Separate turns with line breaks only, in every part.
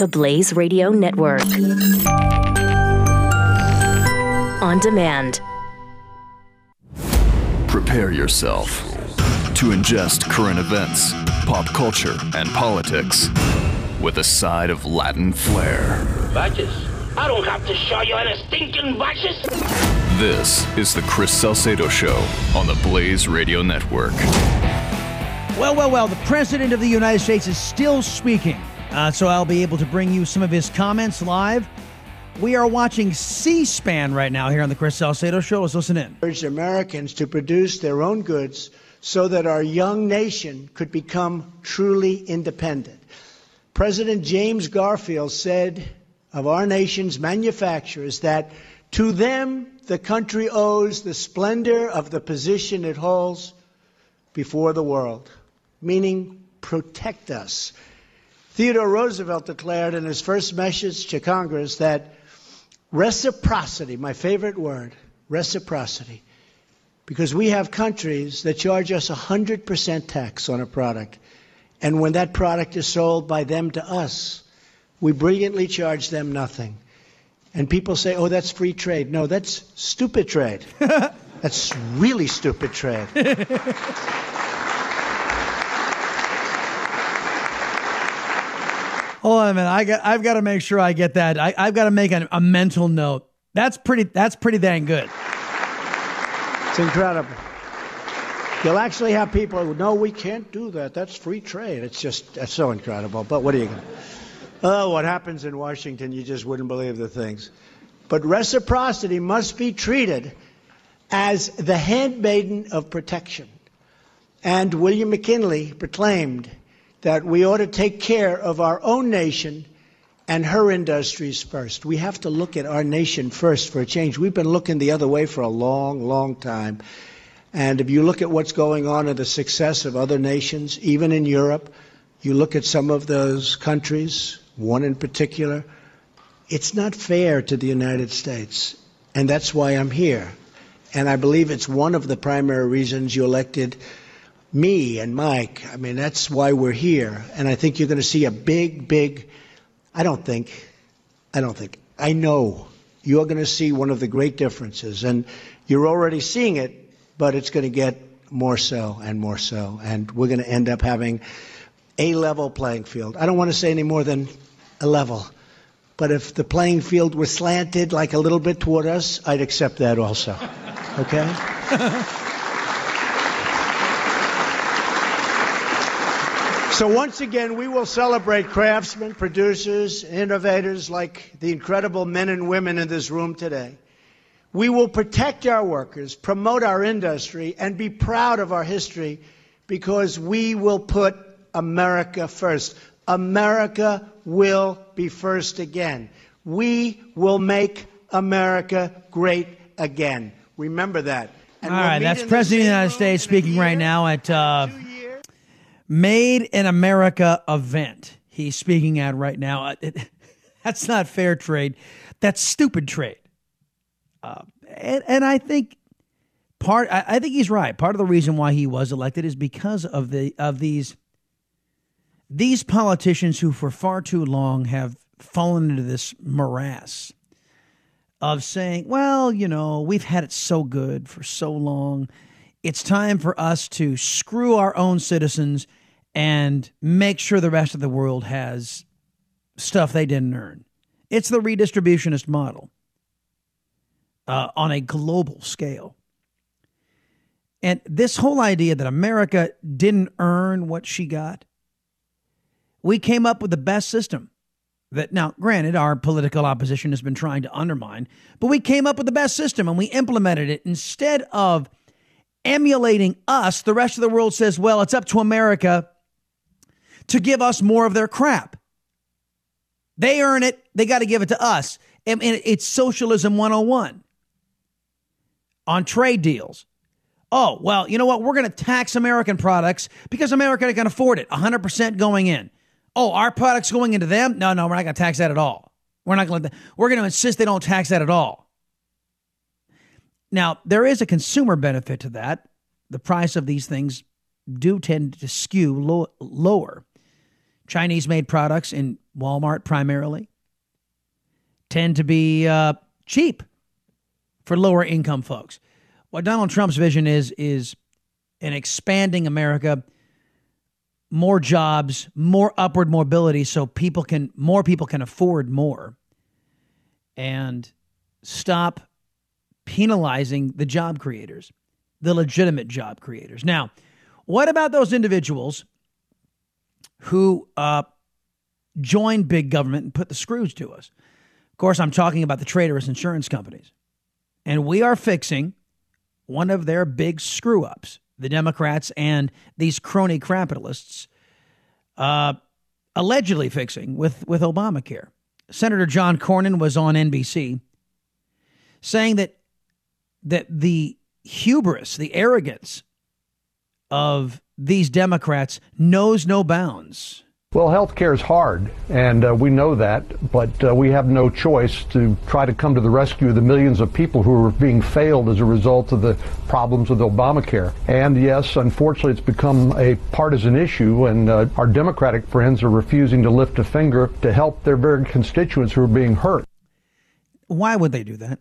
the Blaze Radio Network. On demand.
Prepare yourself to ingest current events, pop culture, and politics with a side of Latin flair.
Badges? I don't have to show you any stinking badges.
This is the Chris Salcedo Show on the Blaze Radio Network.
Well, well, well, the President of the United States is still speaking, uh, so I'll be able to bring you some of his comments live. We are watching C SPAN right now here on the Chris Salcedo Show. Let's listen in.
Urged Americans to produce their own goods so that our young nation could become truly independent. President James Garfield said of our nation's manufacturers that to them the country owes the splendor of the position it holds before the world, meaning protect us. Theodore Roosevelt declared in his first message to Congress that reciprocity, my favorite word, reciprocity, because we have countries that charge us 100% tax on a product. And when that product is sold by them to us, we brilliantly charge them nothing. And people say, oh, that's free trade. No, that's stupid trade. that's really stupid trade.
Hold on a minute. I got, I've got to make sure I get that. I, I've got to make a, a mental note. That's pretty. That's pretty dang good.
It's incredible. You'll actually have people who, no, we can't do that. That's free trade. It's just, that's so incredible. But what are you going to Oh, what happens in Washington, you just wouldn't believe the things. But reciprocity must be treated as the handmaiden of protection. And William McKinley proclaimed that we ought to take care of our own nation and her industries first. We have to look at our nation first for a change. We've been looking the other way for a long, long time. And if you look at what's going on in the success of other nations, even in Europe, you look at some of those countries, one in particular, it's not fair to the United States. And that's why I'm here. And I believe it's one of the primary reasons you elected me and Mike. I mean, that's why we're here. And I think you're going to see a big, big, I don't think, I don't think, I know you're going to see one of the great differences. And you're already seeing it, but it's going to get more so and more so. And we're going to end up having a level playing field. I don't want to say any more than a level. But if the playing field was slanted like a little bit toward us, I'd accept that also. Okay? so once again, we will celebrate craftsmen, producers, innovators like the incredible men and women in this room today. We will protect our workers, promote our industry, and be proud of our history because we will put America first. America will be first again. We will make America great again. Remember that.
And All we'll right, that's President of the United States speaking right now at uh, Made in America event. He's speaking at right now. Uh, that's not fair trade. That's stupid trade. Uh, and, and I think part. I, I think he's right. Part of the reason why he was elected is because of the of these these politicians who for far too long have fallen into this morass of saying, well, you know, we've had it so good for so long. It's time for us to screw our own citizens and make sure the rest of the world has stuff they didn't earn. It's the redistributionist model uh, on a global scale. And this whole idea that America didn't earn what she got, we came up with the best system. That now, granted, our political opposition has been trying to undermine, but we came up with the best system and we implemented it instead of emulating us. The rest of the world says, well, it's up to America to give us more of their crap. They earn it, they got to give it to us. And it's socialism 101 on trade deals. Oh, well, you know what? We're going to tax American products because America can afford it, 100% going in. Oh, our products going into them? No, no, we're not going to tax that at all. We're not going to. We're going to insist they don't tax that at all. Now, there is a consumer benefit to that. The price of these things do tend to skew low, lower. Chinese made products in Walmart primarily tend to be uh, cheap for lower income folks. What Donald Trump's vision is is an expanding America, more jobs, more upward mobility so people can more people can afford more and stop penalizing the job creators, the legitimate job creators. Now, what about those individuals who uh, join big government and put the screws to us? Of course, I'm talking about the traitorous insurance companies. And we are fixing one of their big screw ups. The Democrats and these crony capitalists uh, allegedly fixing with, with Obamacare. Senator John Cornyn was on NBC saying that that the hubris, the arrogance of these Democrats knows no bounds.
Well, health care is hard, and uh, we know that, but uh, we have no choice to try to come to the rescue of the millions of people who are being failed as a result of the problems with Obamacare. And yes, unfortunately, it's become a partisan issue, and uh, our Democratic friends are refusing to lift a finger to help their very constituents who are being hurt.
Why would they do that?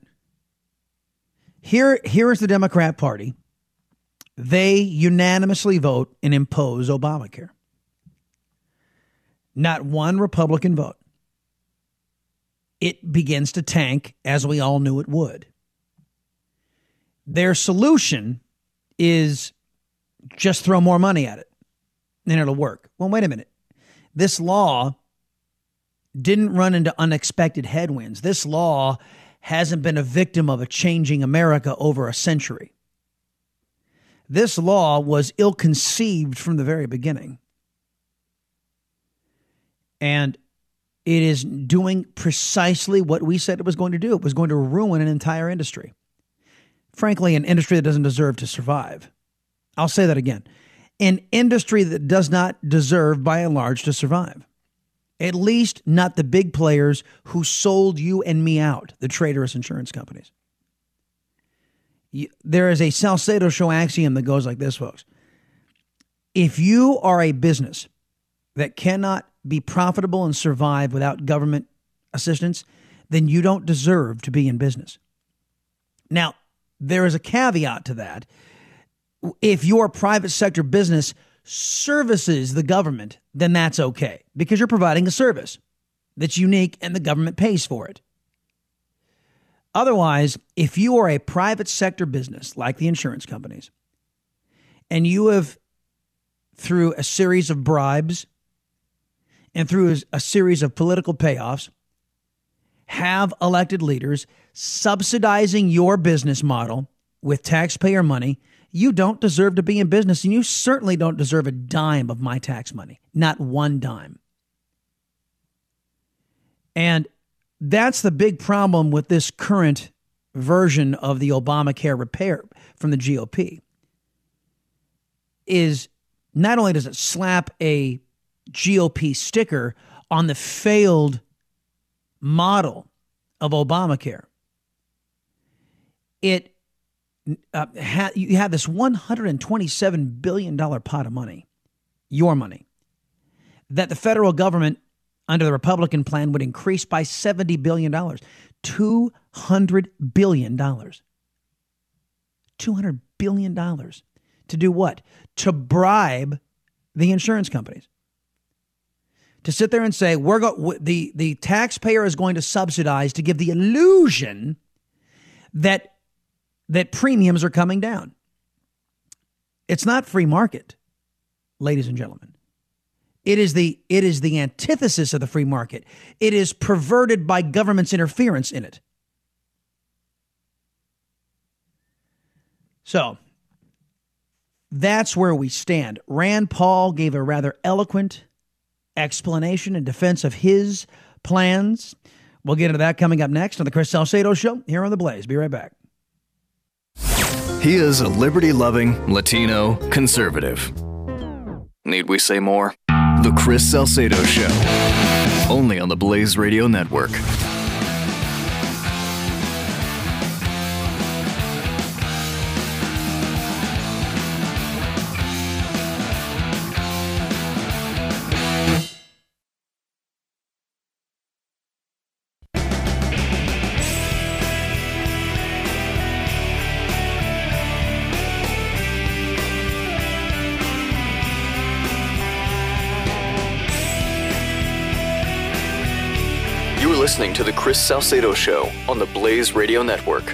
Here, here is the Democrat Party. They unanimously vote and impose Obamacare. Not one Republican vote. It begins to tank as we all knew it would. Their solution is just throw more money at it and it'll work. Well, wait a minute. This law didn't run into unexpected headwinds. This law hasn't been a victim of a changing America over a century. This law was ill conceived from the very beginning. And it is doing precisely what we said it was going to do. It was going to ruin an entire industry. Frankly, an industry that doesn't deserve to survive. I'll say that again. An industry that does not deserve, by and large, to survive. At least not the big players who sold you and me out, the traitorous insurance companies. There is a Salcedo show axiom that goes like this, folks. If you are a business that cannot be profitable and survive without government assistance, then you don't deserve to be in business. Now, there is a caveat to that. If your private sector business services the government, then that's okay because you're providing a service that's unique and the government pays for it. Otherwise, if you are a private sector business like the insurance companies, and you have, through a series of bribes and through a series of political payoffs, have elected leaders subsidizing your business model with taxpayer money you don't deserve to be in business, and you certainly don't deserve a dime of my tax money, not one dime. And that's the big problem with this current version of the Obamacare repair from the GOP is not only does it slap a GOP sticker on the failed model of Obamacare, it uh, ha- you have this $127 billion pot of money, your money, that the federal government under the Republican plan would increase by $70 billion. $200 billion. $200 billion. To do what? To bribe the insurance companies. To sit there and say, we're go- the, the taxpayer is going to subsidize to give the illusion that that premiums are coming down. It's not free market, ladies and gentlemen. It is the it is the antithesis of the free market. It is perverted by government's interference in it. So, that's where we stand. Rand Paul gave a rather eloquent explanation in defense of his plans. We'll get into that coming up next on the Chris Salcedo Show here on The Blaze. Be right back.
He is a liberty loving Latino conservative. Need we say more? The Chris Salcedo Show, only on the Blaze Radio Network. Chris Salcedo Show on the Blaze Radio Network.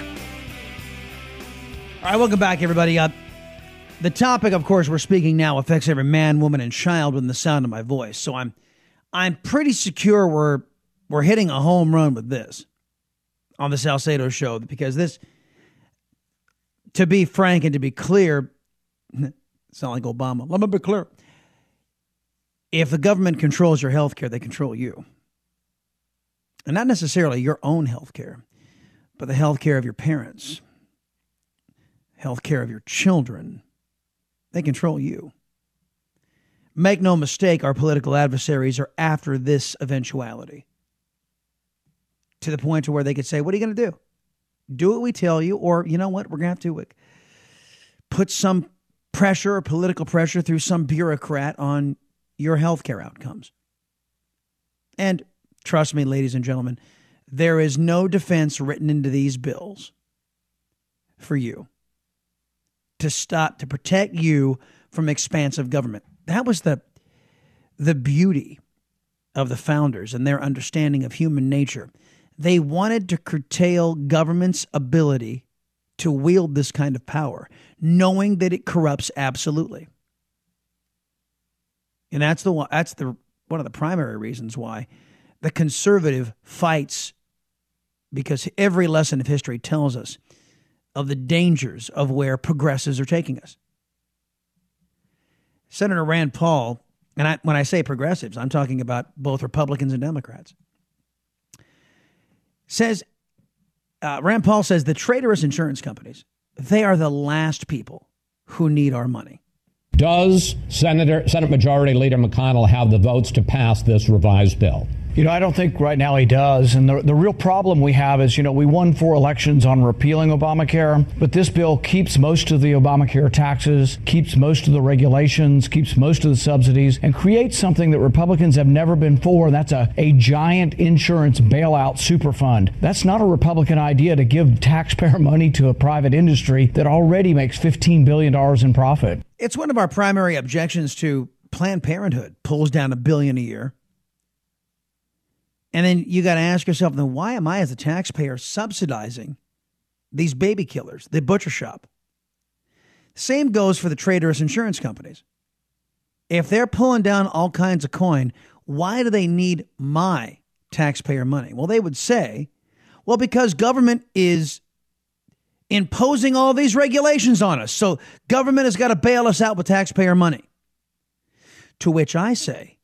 All right, welcome back, everybody. Uh, the topic, of course, we're speaking now affects every man, woman, and child within the sound of my voice. So I'm, I'm pretty secure we're we're hitting a home run with this on the Salcedo Show because this, to be frank and to be clear, sound like Obama. Let me be clear. If the government controls your health care, they control you. And not necessarily your own health care, but the health care of your parents, health care of your children. They control you. Make no mistake, our political adversaries are after this eventuality to the point to where they could say, What are you going to do? Do what we tell you, or you know what? We're going to have to put some pressure or political pressure through some bureaucrat on your healthcare outcomes. And trust me, ladies and gentlemen, there is no defense written into these bills for you to stop to protect you from expansive government. That was the the beauty of the founders and their understanding of human nature. They wanted to curtail government's ability to wield this kind of power, knowing that it corrupts absolutely. And that's the that's the one of the primary reasons why the conservative fights because every lesson of history tells us of the dangers of where progressives are taking us. Senator Rand Paul, and I, when I say progressives, I'm talking about both Republicans and Democrats, says uh, Rand Paul says the traitorous insurance companies, they are the last people who need our money.
Does Senator Senate Majority Leader McConnell have the votes to pass this revised bill?
You know, I don't think right now he does. And the, the real problem we have is, you know, we won four elections on repealing Obamacare, but this bill keeps most of the Obamacare taxes, keeps most of the regulations, keeps most of the subsidies, and creates something that Republicans have never been for. And that's a, a giant insurance bailout super fund. That's not a Republican idea to give taxpayer money to a private industry that already makes $15 billion in profit.
It's one of our primary objections to Planned Parenthood, pulls down a billion a year. And then you got to ask yourself, then why am I, as a taxpayer, subsidizing these baby killers, the butcher shop? Same goes for the traitorous insurance companies. If they're pulling down all kinds of coin, why do they need my taxpayer money? Well, they would say, well, because government is imposing all these regulations on us. So government has got to bail us out with taxpayer money. To which I say,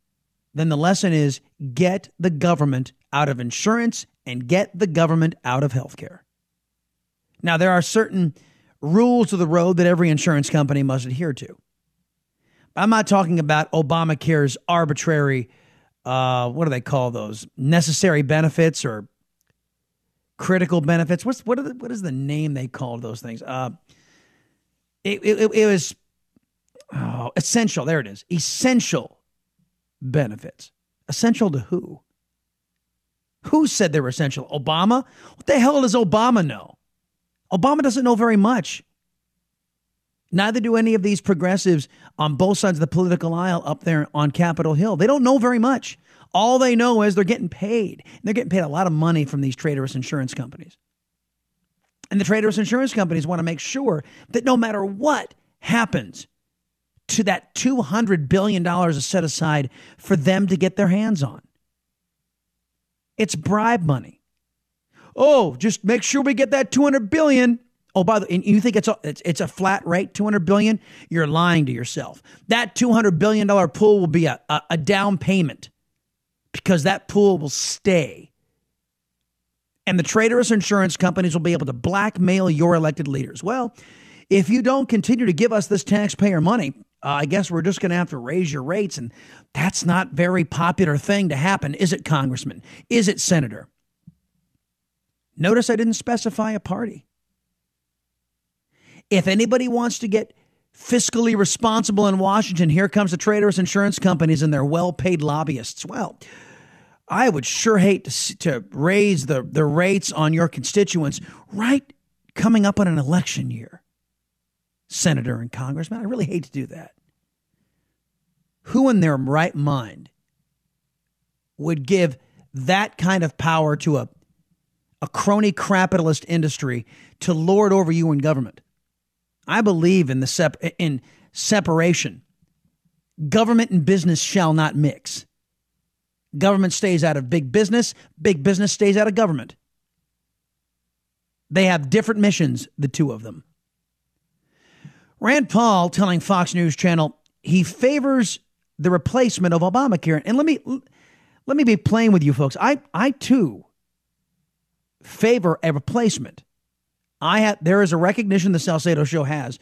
then the lesson is get the government out of insurance and get the government out of healthcare. Now, there are certain rules of the road that every insurance company must adhere to. I'm not talking about Obamacare's arbitrary, uh, what do they call those? Necessary benefits or critical benefits. What's what, the, what is the name they called those things? Uh, it, it, it was oh, essential. There it is. Essential benefits. Essential to who? Who said they were essential? Obama? What the hell does Obama know? Obama doesn't know very much. Neither do any of these progressives on both sides of the political aisle up there on Capitol Hill. They don't know very much. All they know is they're getting paid. They're getting paid a lot of money from these traitorous insurance companies. And the traitorous insurance companies want to make sure that no matter what happens, to that $200 billion set aside for them to get their hands on. It's bribe money. Oh, just make sure we get that 200 billion. Oh, by the way, you think it's a, it's, it's a flat rate, 200 billion? You're lying to yourself. That 200 billion dollar pool will be a, a, a down payment because that pool will stay. And the traitorous insurance companies will be able to blackmail your elected leaders. Well, if you don't continue to give us this taxpayer money, uh, I guess we're just going to have to raise your rates. And that's not very popular thing to happen, is it, Congressman? Is it, Senator? Notice I didn't specify a party. If anybody wants to get fiscally responsible in Washington, here comes the traitorous insurance companies and their well paid lobbyists. Well, I would sure hate to, to raise the, the rates on your constituents right coming up on an election year senator and congressman. I really hate to do that. Who in their right mind would give that kind of power to a a crony capitalist industry to lord over you in government. I believe in the sep- in separation. Government and business shall not mix. Government stays out of big business, big business stays out of government. They have different missions, the two of them. Rand Paul telling Fox News Channel he favors the replacement of Obamacare. And let me let me be plain with you folks. I I too favor a replacement. I have there is a recognition the Salcedo show has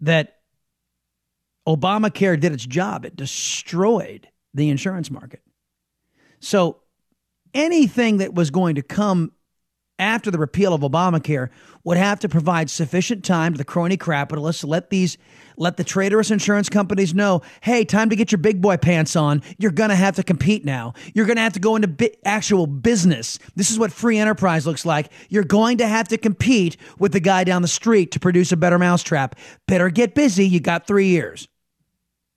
that Obamacare did its job. It destroyed the insurance market. So anything that was going to come after the repeal of Obamacare would have to provide sufficient time to the crony capitalists to let these let the traitorous insurance companies know, hey, time to get your big boy pants on. You're to have to compete now. You're to have to go into bi- actual business. This is what free enterprise looks like. You're going to have to compete with the guy down the street to produce a better mousetrap. Better get busy. You got 3 years.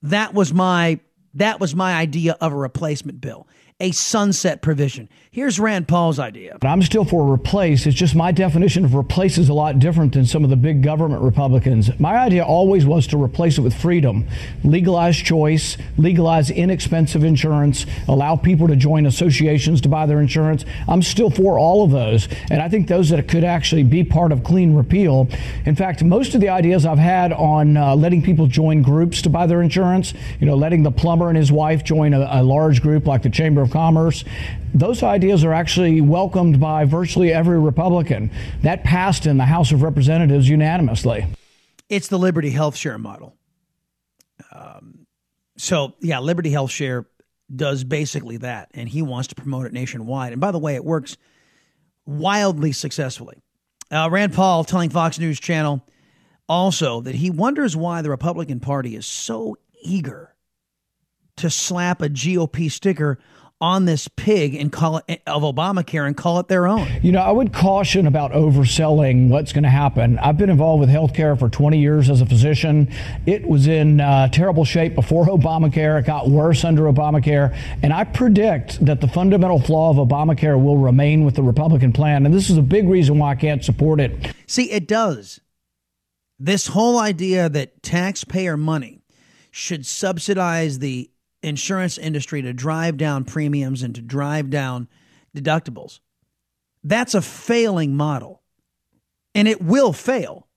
That was my that was my idea of a replacement bill a sunset provision. Here's Rand Paul's idea.
I'm still for replace. It's just my definition of replace is a lot different than some of the big government Republicans. My idea always was to replace it with freedom, legalize choice, legalize inexpensive insurance, allow people to join associations to buy their insurance. I'm still for all of those. And I think those that could actually be part of clean repeal. In fact, most of the ideas I've had on uh, letting people join groups to buy their insurance, you know, letting the plumber and his wife join a, a large group like the Chamber of Commerce. Those ideas are actually welcomed by virtually every Republican. That passed in the House of Representatives unanimously.
It's the Liberty Health Share model. Um, so, yeah, Liberty Health Share does basically that, and he wants to promote it nationwide. And by the way, it works wildly successfully. Uh, Rand Paul telling Fox News Channel also that he wonders why the Republican Party is so eager to slap a GOP sticker on this pig and call it of Obamacare and call it their own.
You know, I would caution about overselling what's going to happen. I've been involved with healthcare for 20 years as a physician. It was in uh, terrible shape before Obamacare. It got worse under Obamacare. And I predict that the fundamental flaw of Obamacare will remain with the Republican plan. And this is a big reason why I can't support it.
See, it does. This whole idea that taxpayer money should subsidize the insurance industry to drive down premiums and to drive down deductibles. That's a failing model. And it will fail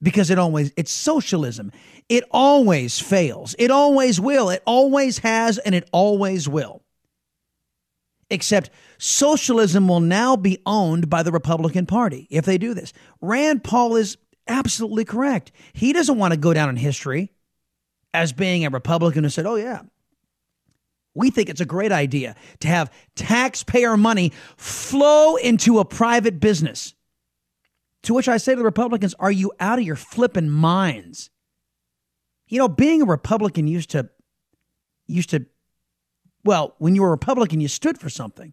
because it always it's socialism. It always fails. It always will. It always has and it always will. Except socialism will now be owned by the Republican Party if they do this. Rand Paul is absolutely correct. He doesn't want to go down in history as being a Republican who said, oh, yeah, we think it's a great idea to have taxpayer money flow into a private business. To which I say to the Republicans, are you out of your flipping minds? You know, being a Republican used to, used to, well, when you were a Republican, you stood for something.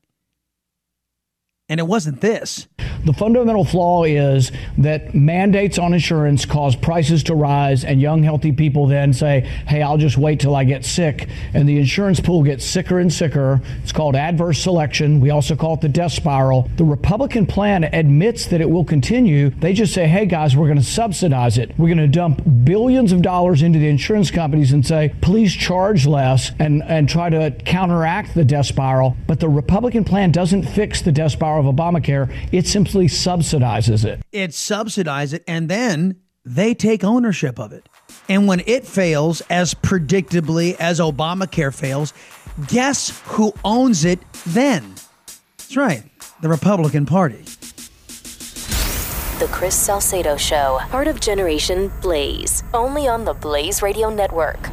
And it wasn't this.
The fundamental flaw is that mandates on insurance cause prices to rise, and young, healthy people then say, Hey, I'll just wait till I get sick. And the insurance pool gets sicker and sicker. It's called adverse selection. We also call it the death spiral. The Republican plan admits that it will continue. They just say, Hey, guys, we're going to subsidize it. We're going to dump billions of dollars into the insurance companies and say, Please charge less and, and try to counteract the death spiral. But the Republican plan doesn't fix the death spiral of Obamacare. It simply subsidizes it.
It subsidizes it, and then they take ownership of it. And when it fails, as predictably as Obamacare fails, guess who owns it then? That's right, the Republican Party.
The Chris Salcedo Show, part of Generation Blaze, only on the Blaze Radio Network.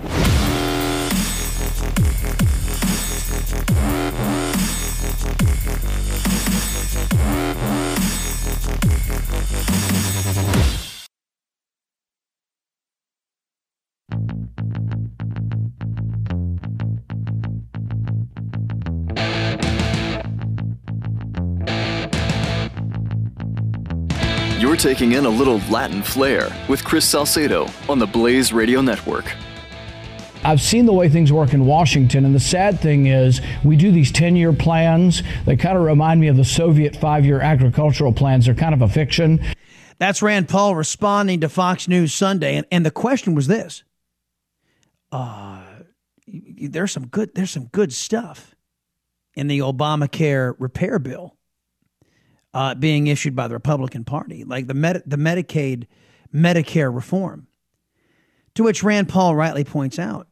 You're taking in a little Latin flair with Chris Salcedo on the Blaze Radio Network.
I've seen the way things work in Washington, and the sad thing is we do these 10 year plans. They kind of remind me of the Soviet five year agricultural plans. They're kind of a fiction.
That's Rand Paul responding to Fox News Sunday, and, and the question was this: uh, There's some good. There's some good stuff in the Obamacare repair bill uh, being issued by the Republican Party, like the Med- the Medicaid Medicare reform. To which Rand Paul rightly points out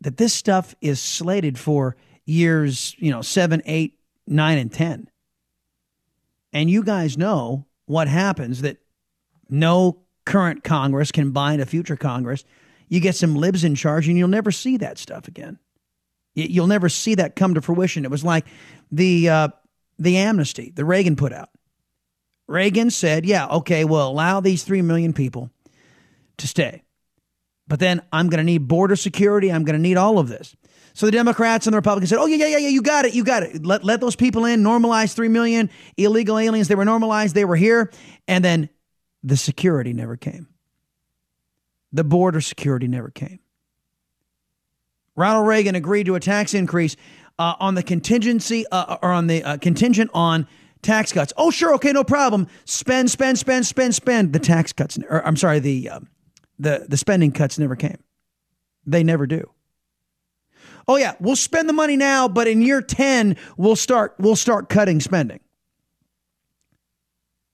that this stuff is slated for years, you know, seven, eight, nine, and ten. And you guys know what happens that no current Congress can bind a future Congress. You get some libs in charge, and you'll never see that stuff again. You'll never see that come to fruition. It was like the uh, the amnesty that Reagan put out. Reagan said, "Yeah, okay, we'll allow these three million people to stay, but then I'm going to need border security. I'm going to need all of this." So the Democrats and the Republicans said, "Oh yeah, yeah, yeah, yeah, you got it, you got it. Let let those people in. Normalize three million illegal aliens. They were normalized. They were here, and then the security never came. The border security never came. Ronald Reagan agreed to a tax increase uh, on the contingency uh, or on the uh, contingent on tax cuts. Oh, sure, okay, no problem. Spend, spend, spend, spend, spend. The tax cuts, or I'm sorry, the uh, the the spending cuts never came. They never do. Oh yeah, we'll spend the money now, but in year ten we'll start we'll start cutting spending.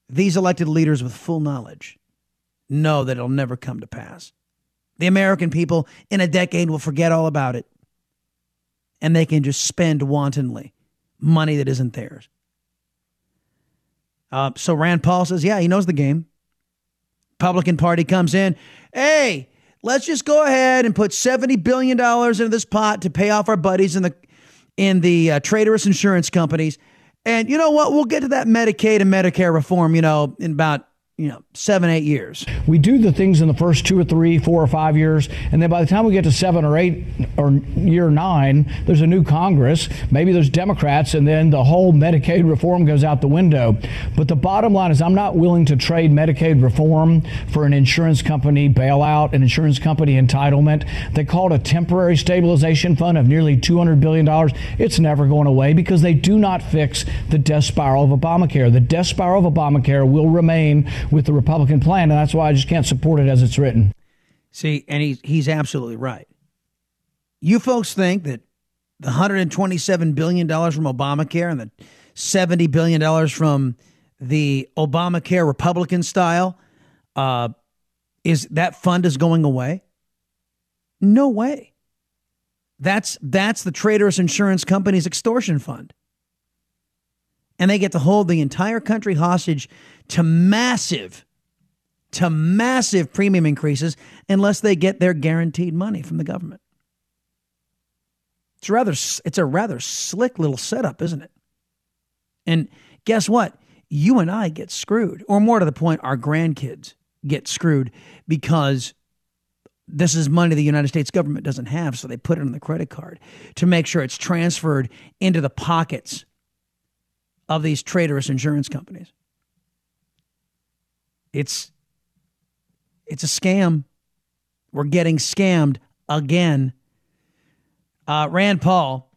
These elected leaders with full knowledge know that it'll never come to pass. The American people in a decade will forget all about it. And they can just spend wantonly money that isn't theirs. Uh, so Rand Paul says, yeah, he knows the game. Republican Party comes in, hey, let's just go ahead and put $70 billion into this pot to pay off our buddies in the, in the uh, traitorous insurance companies. And you know what? We'll get to that Medicaid and Medicare reform, you know, in about you know, seven, eight years.
We do the things in the first two or three, four or five years, and then by the time we get to seven or eight or year nine, there's a new Congress. Maybe there's Democrats, and then the whole Medicaid reform goes out the window. But the bottom line is, I'm not willing to trade Medicaid reform for an insurance company bailout, an insurance company entitlement. They call it a temporary stabilization fund of nearly $200 billion. It's never going away because they do not fix the death spiral of Obamacare. The death spiral of Obamacare will remain with the Republican plan, and that's why I just can't support it as it's written.
See, and he's he's absolutely right. You folks think that the 127 billion dollars from Obamacare and the 70 billion dollars from the Obamacare Republican style uh, is that fund is going away? No way. That's that's the traitorous insurance company's extortion fund. And they get to hold the entire country hostage to massive, to massive premium increases unless they get their guaranteed money from the government. It's rather it's a rather slick little setup, isn't it? And guess what? You and I get screwed, or more to the point, our grandkids get screwed because this is money the United States government doesn't have, so they put it on the credit card to make sure it's transferred into the pockets of these traitorous insurance companies. It's it's a scam. We're getting scammed again. Uh, Rand Paul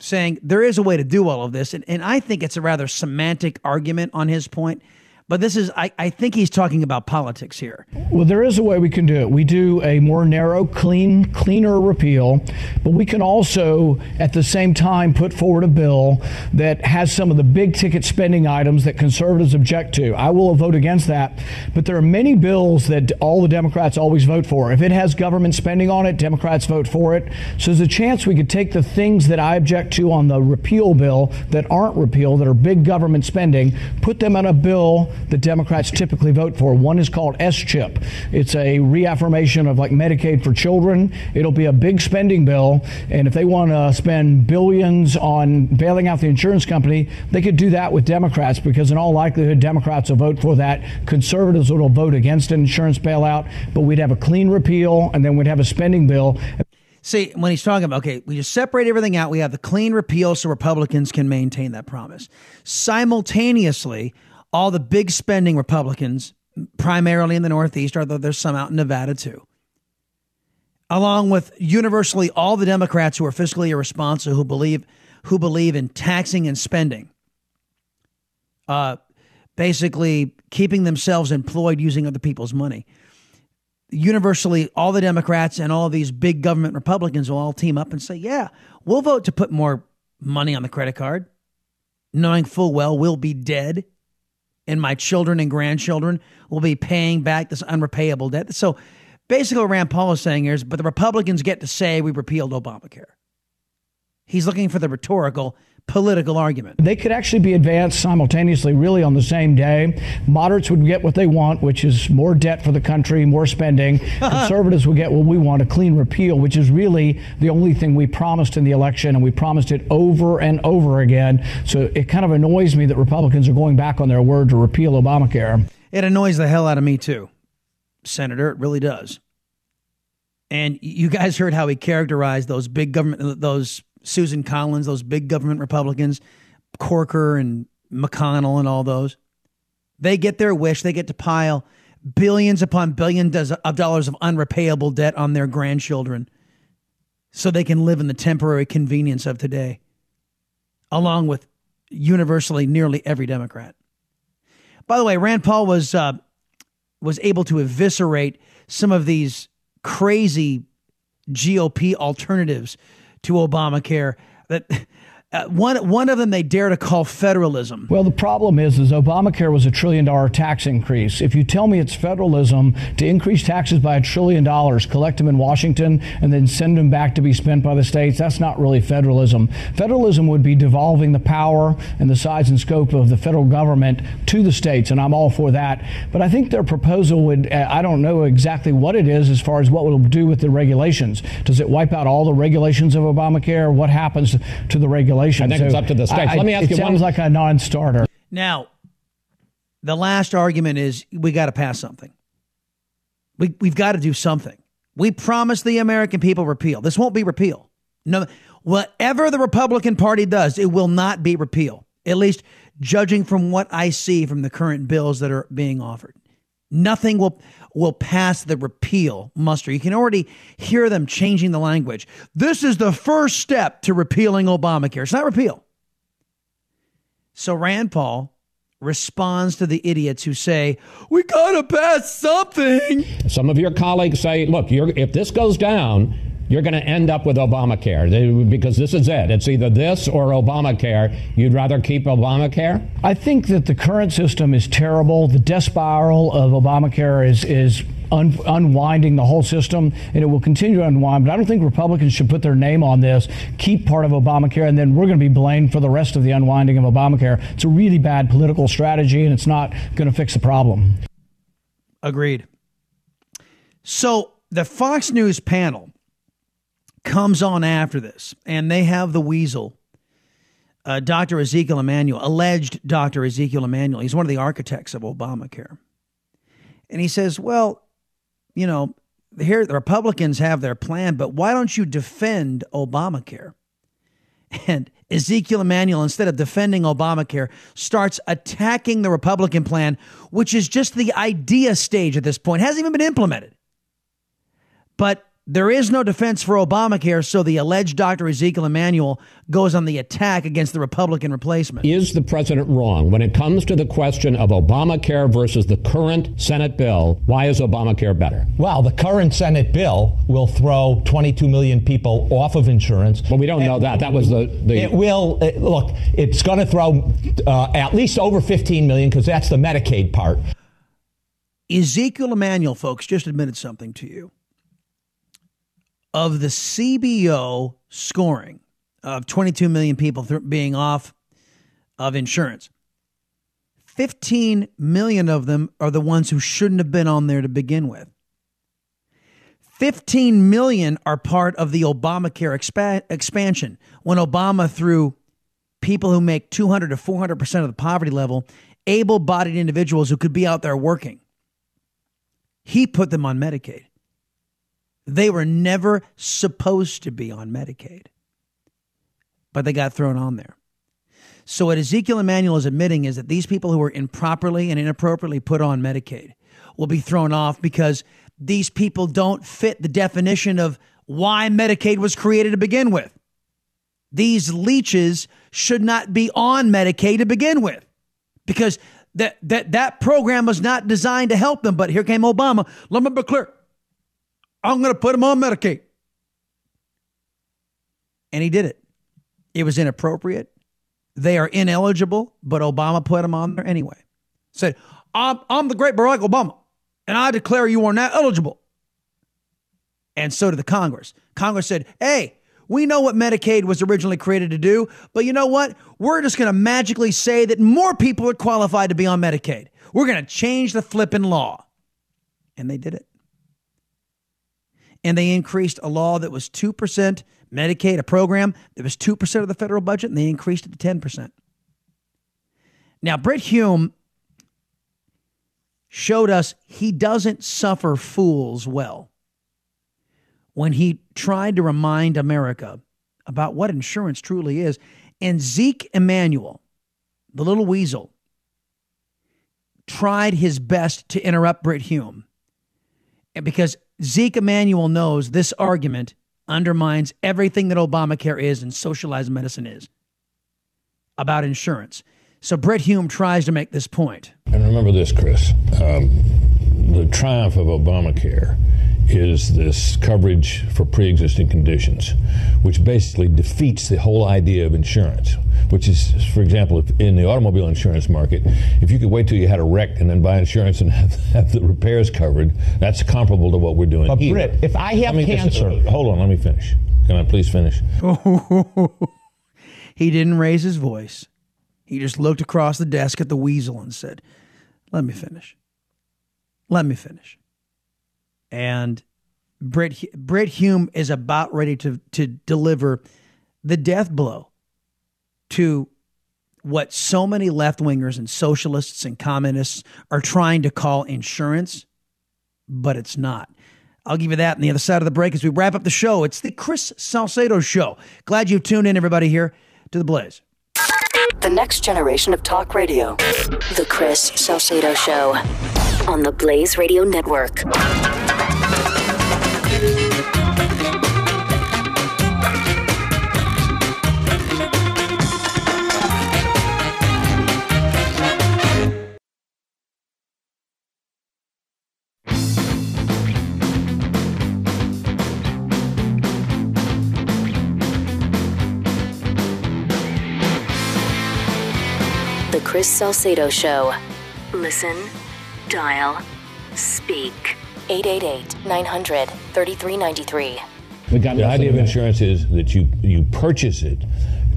saying there is a way to do all of this, and, and I think it's a rather semantic argument on his point. But this is, I, I think he's talking about politics here.
Well, there is a way we can do it. We do a more narrow, clean, cleaner repeal, but we can also, at the same time, put forward a bill that has some of the big ticket spending items that conservatives object to. I will vote against that, but there are many bills that all the Democrats always vote for. If it has government spending on it, Democrats vote for it. So there's a chance we could take the things that I object to on the repeal bill that aren't repeal, that are big government spending, put them on a bill the Democrats typically vote for. One is called S chip. It's a reaffirmation of like Medicaid for children. It'll be a big spending bill, and if they want to spend billions on bailing out the insurance company, they could do that with Democrats because in all likelihood Democrats will vote for that. Conservatives will vote against an insurance bailout, but we'd have a clean repeal and then we'd have a spending bill.
See, when he's talking about, okay, we just separate everything out. We have the clean repeal so Republicans can maintain that promise. Simultaneously, all the big spending Republicans, primarily in the Northeast, although there's some out in Nevada too, along with universally all the Democrats who are fiscally irresponsible, who believe who believe in taxing and spending, uh, basically keeping themselves employed using other people's money. Universally, all the Democrats and all these big government Republicans will all team up and say, "Yeah, we'll vote to put more money on the credit card, knowing full well we'll be dead." And my children and grandchildren will be paying back this unrepayable debt. So basically, what Rand Paul is saying is, but the Republicans get to say we repealed Obamacare. He's looking for the rhetorical political argument.
They could actually be advanced simultaneously, really on the same day. Moderates would get what they want, which is more debt for the country, more spending. Conservatives would get what we want, a clean repeal, which is really the only thing we promised in the election, and we promised it over and over again. So it kind of annoys me that Republicans are going back on their word to repeal Obamacare.
It annoys the hell out of me, too, Senator. It really does. And you guys heard how he characterized those big government, those Susan Collins, those big government Republicans, Corker and McConnell and all those. They get their wish. They get to pile billions upon billions of dollars of unrepayable debt on their grandchildren so they can live in the temporary convenience of today, along with universally nearly every Democrat. By the way, Rand Paul was uh, was able to eviscerate some of these crazy GOP alternatives to Obamacare that uh, one one of them they dare to call federalism.
Well, the problem is, is Obamacare was a trillion dollar tax increase. If you tell me it's federalism to increase taxes by a trillion dollars, collect them in Washington, and then send them back to be spent by the states, that's not really federalism. Federalism would be devolving the power and the size and scope of the federal government to the states, and I'm all for that. But I think their proposal would, uh, I don't know exactly what it is as far as what it will do with the regulations. Does it wipe out all the regulations of Obamacare? What happens to the regulations?
I think
So
it's up to the states.
I-
Let me ask
it
you one.
sounds like a non-starter.
Now, the last argument is we got to pass something. We we've got to do something. We promised the American people repeal. This won't be repeal. No, whatever the Republican Party does, it will not be repeal. At least judging from what I see from the current bills that are being offered. Nothing will will pass the repeal muster. You can already hear them changing the language. This is the first step to repealing Obamacare. It's not repeal. So Rand Paul responds to the idiots who say, "We got to pass something."
Some of your colleagues say, look, if this goes down, you're going to end up with Obamacare because this is it. It's either this or Obamacare. You'd rather keep Obamacare?
I think that the current system is terrible. The death spiral of Obamacare is is un- unwinding the whole system, and it will continue to unwind. But I don't think Republicans should put their name on this, keep part of Obamacare, and then we're going to be blamed for the rest of the unwinding of Obamacare. It's a really bad political strategy, and it's not going to fix the problem.
Agreed. So the Fox News panel comes on after this, and they have the weasel, uh, Dr. Ezekiel Emanuel, alleged Dr. Ezekiel Emanuel. He's one of the architects of Obamacare. And he says, well, you know, here the Republicans have their plan, but why don't you defend Obamacare? And Ezekiel Emanuel, instead of defending Obamacare, starts attacking the Republican plan, which is just the idea stage at this point, hasn't even been implemented. But there is no defense for Obamacare, so the alleged Dr. Ezekiel Emanuel goes on the attack against the Republican replacement.
Is the president wrong when it comes to the question of Obamacare versus the current Senate bill? Why is Obamacare better?
Well, the current Senate bill will throw 22 million people off of insurance.
Well, we don't know that. That was the. the
It will uh, look. It's going to throw uh, at least over 15 million because that's the Medicaid part.
Ezekiel Emanuel, folks, just admitted something to you. Of the CBO scoring of 22 million people th- being off of insurance, 15 million of them are the ones who shouldn't have been on there to begin with. 15 million are part of the Obamacare expa- expansion when Obama threw people who make 200 to 400% of the poverty level, able bodied individuals who could be out there working. He put them on Medicaid. They were never supposed to be on Medicaid, but they got thrown on there. So, what Ezekiel Emanuel is admitting is that these people who were improperly and inappropriately put on Medicaid will be thrown off because these people don't fit the definition of why Medicaid was created to begin with. These leeches should not be on Medicaid to begin with because that, that, that program was not designed to help them. But here came Obama. Let me be clear. I'm going to put him on Medicaid. And he did it. It was inappropriate. They are ineligible, but Obama put him on there anyway. Said, I'm, I'm the great Barack Obama, and I declare you are not eligible. And so did the Congress. Congress said, hey, we know what Medicaid was originally created to do, but you know what? We're just going to magically say that more people are qualified to be on Medicaid. We're going to change the flipping law. And they did it. And they increased a law that was 2% Medicaid, a program that was 2% of the federal budget, and they increased it to 10%. Now, Brit Hume showed us he doesn't suffer fools well when he tried to remind America about what insurance truly is. And Zeke Emanuel, the little weasel, tried his best to interrupt Brit Hume. Because Zeke Emanuel knows this argument undermines everything that Obamacare is and socialized medicine is about insurance. So Brit Hume tries to make this point.
And remember this, Chris. Um, the triumph of Obamacare is this coverage for pre-existing conditions, which basically defeats the whole idea of insurance. Which is, for example, if in the automobile insurance market, if you could wait till you had a wreck and then buy insurance and have, have the repairs covered, that's comparable to what we're doing
but
here.
Brit, if I have
Let me-
cancer,
hold on, let me finish. Can I please finish?
he didn't raise his voice. He just looked across the desk at the weasel and said, Let me finish. Let me finish. And Brit, Brit Hume is about ready to, to deliver the death blow to what so many left wingers and socialists and communists are trying to call insurance, but it's not. I'll give you that on the other side of the break as we wrap up the show. It's the Chris Salcedo Show. Glad you've tuned in, everybody, here to the Blaze.
The next generation of talk radio. The Chris Salcedo Show on the Blaze Radio Network. Chris Salcedo Show. Listen, dial, speak. 888 900 3393.
The idea of insurance is that you you purchase it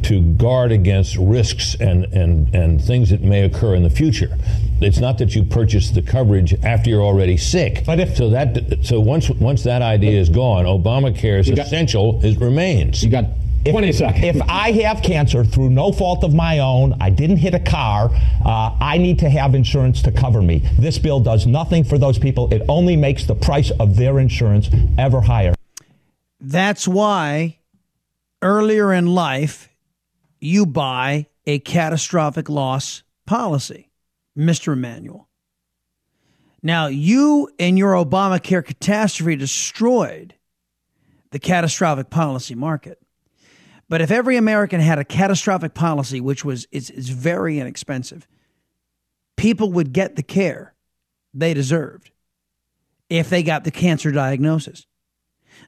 to guard against risks and, and, and things that may occur in the future. It's not that you purchase the coverage after you're already sick.
But if-
so that so once once that idea is gone, Obamacare is
got-
essential. It remains.
You got 20 seconds.
If I have cancer through no fault of my own, I didn't hit a car, uh, I need to have insurance to cover me. This bill does nothing for those people. It only makes the price of their insurance ever higher.
That's why earlier in life, you buy a catastrophic loss policy, Mr. Emanuel. Now, you and your Obamacare catastrophe destroyed the catastrophic policy market. But if every American had a catastrophic policy, which was is, is very inexpensive, people would get the care they deserved if they got the cancer diagnosis.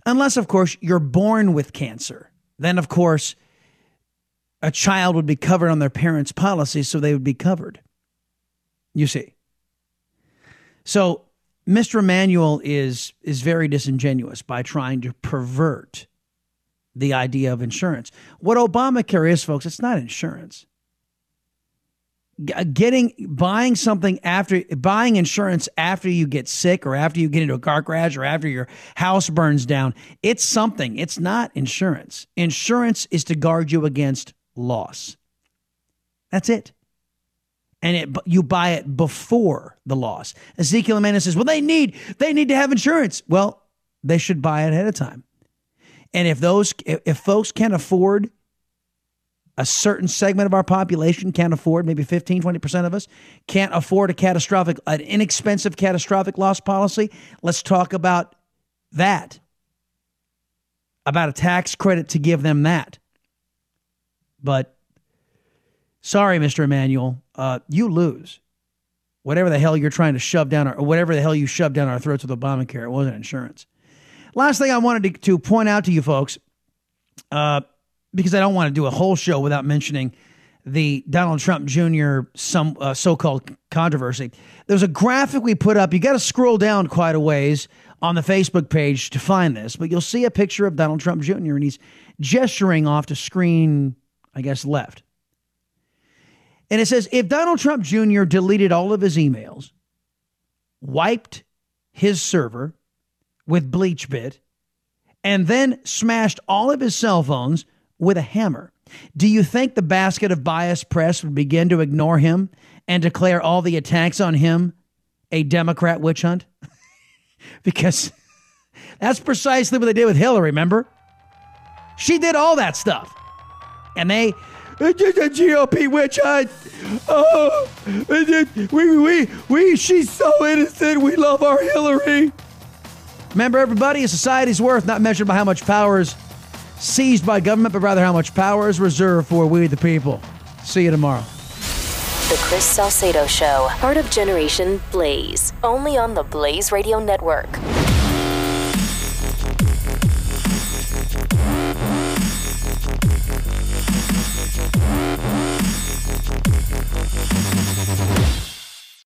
Unless, of course, you're born with cancer. Then, of course, a child would be covered on their parents' policy, so they would be covered. You see. So, Mr. Emanuel is, is very disingenuous by trying to pervert the idea of insurance. What Obamacare is, folks, it's not insurance. Uh, getting buying something after buying insurance after you get sick or after you get into a car crash or after your house burns down, it's something. It's not insurance. Insurance is to guard you against loss. That's it. And it, you buy it before the loss. Ezekiel Emanuel says, "Well, they need they need to have insurance." Well, they should buy it ahead of time. And if those if, folks can't afford a certain segment of our population can't afford, maybe 15, 20% of us can't afford a catastrophic, an inexpensive catastrophic loss policy. Let's talk about that, about a tax credit to give them that. But sorry, Mr. Emanuel, uh, you lose. Whatever the hell you're trying to shove down our, or whatever the hell you shoved down our throats with Obamacare, it wasn't insurance. Last thing I wanted to, to point out to you folks, uh, because I don't want to do a whole show without mentioning the Donald Trump Jr. some uh, so-called controversy. There's a graphic we put up. You got to scroll down quite a ways on the Facebook page to find this, but you'll see a picture of Donald Trump Jr. and he's gesturing off to screen, I guess, left. And it says if Donald Trump Jr. deleted all of his emails, wiped his server with BleachBit and then smashed all of his cell phones with a hammer, do you think the basket of biased press would begin to ignore him and declare all the attacks on him a Democrat witch hunt? because that's precisely what they did with Hillary, remember? She did all that stuff. And they, it's just a GOP witch hunt. Oh, we, we, we, she's so innocent. We love our Hillary. Remember, everybody, a society's worth not measured by how much power is seized by government, but rather how much power is reserved for we the people. See you tomorrow.
The Chris Salcedo Show, part of Generation Blaze, only on the Blaze Radio Network.